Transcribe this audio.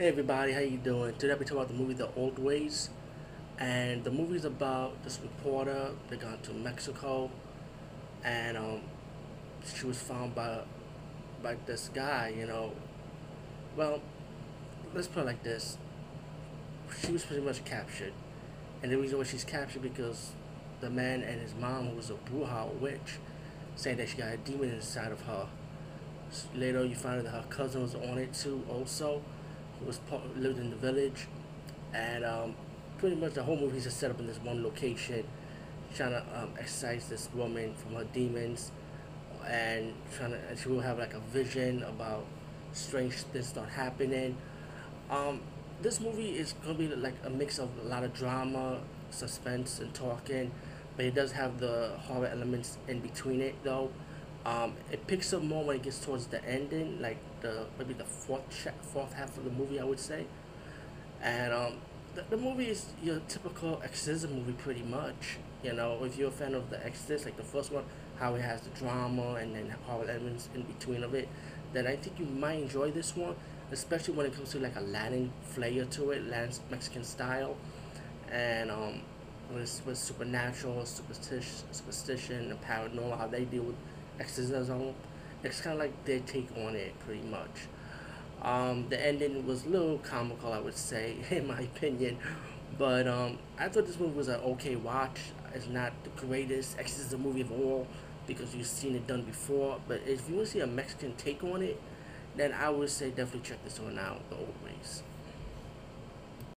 Hey everybody, how you doing? Today we talk about the movie The Old Ways, and the movie's about this reporter. They gone to Mexico, and um, she was found by by this guy. You know, well, let's put it like this: she was pretty much captured, and the reason why she's captured because the man and his mom, who was a bruja, witch, saying that she got a demon inside of her. Later, you find out that her cousin was on it too, also was part, lived in the village, and um, pretty much the whole movie is just set up in this one location, trying to um, exorcise this woman from her demons, and trying to and she will have like a vision about strange things start happening. Um, this movie is gonna be like a mix of a lot of drama, suspense, and talking, but it does have the horror elements in between it though. Um, it picks up more when it gets towards the ending, like the maybe the fourth fourth half of the movie, I would say. And um, the, the movie is your typical exorcism movie, pretty much. You know, if you're a fan of the Exorcist, like the first one, how it has the drama and then horror elements in between of it, then I think you might enjoy this one, especially when it comes to like a Latin flair to it, Latin Mexican style, and um, with, with supernatural, superstition, superstition, and paranormal, how they deal with exorcism. It's kind of like their take on it, pretty much. Um, the ending was a little comical, I would say, in my opinion. But um, I thought this movie was an okay watch. It's not the greatest exorcism movie of all because you've seen it done before. But if you want to see a Mexican take on it, then I would say definitely check this one out, The Old Ways.